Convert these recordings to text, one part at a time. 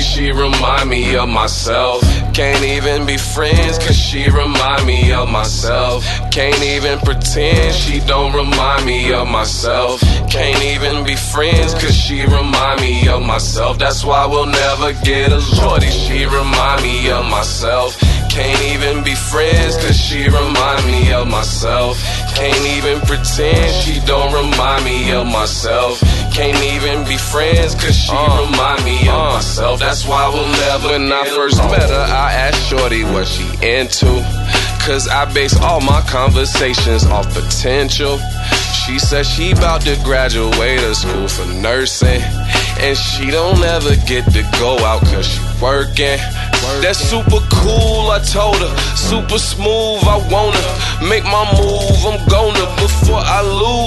She remind me of myself. Can't even be friends, cause she remind me of myself. Can't even pretend she don't remind me of myself. Can't even be friends, cause she remind me of myself. That's why we'll never get along. Shorty, she remind me of myself. Can't even be friends, cause she remind me myself. Can't even pretend she don't remind me of myself. Can't even be friends, cause she uh, remind me of uh. myself. That's why we'll never When I first met her, I asked Shorty what she into. Cause I base all my conversations off potential. She said she about to graduate to school for nursing. And she don't ever get to go out cause she working. That's super cool, I told her. Super smooth, I wanna make my move. I'm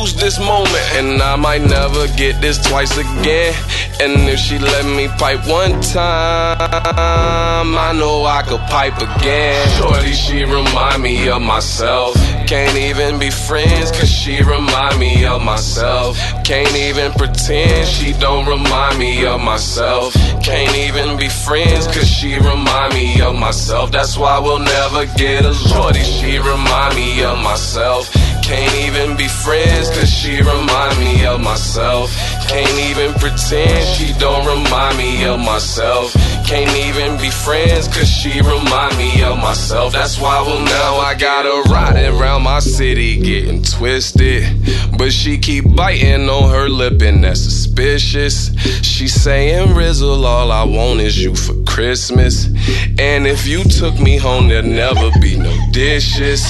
lose this moment. And I might never get this twice again. And if she let me pipe one time, I know I could pipe again. Shorty, she remind me of myself. Can't even be friends, cause she remind me of myself. Can't even pretend she don't remind me of myself. Can't even be friends, cause she remind me of myself. That's why we'll never get along. Shorty, she remind me of myself. Can't even be friends, cause she remind me of myself. Can't even pretend she don't remind me of myself. Can't even be friends, cause she remind me of myself. That's why we'll now I got her riding around my city getting twisted. But she keep biting on her lip and that's suspicious. She saying, Rizzle, all I want is you for Christmas. And if you took me home, there'd never be no dishes.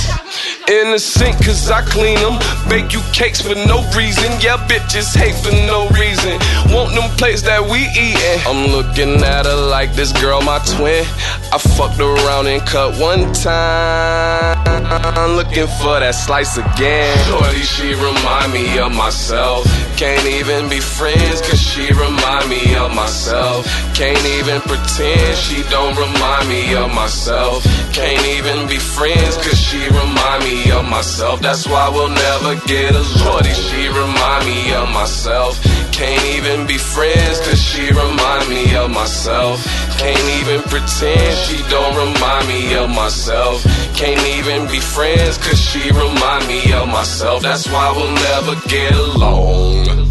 In the sink, cause I clean them. Bake you cakes for no reason. Yeah, bitches hate for no reason. Want them plates that we eatin'. I'm looking at her like this girl, my twin. I fucked around and cut one time. I'm looking for that slice again. Shorty, she remind me of myself. Can't even be friends, cause she remind me of myself. Can't even pretend she don't remind me of myself. Can't even be friends, cause she remind me of myself. That's why we'll never get along. Shorty, she remind me of myself. Can't even be friends, cause she remind me of myself. Can't even pretend she don't remind me of myself. Can't even be friends, cause she remind me of myself. That's why we'll never get along.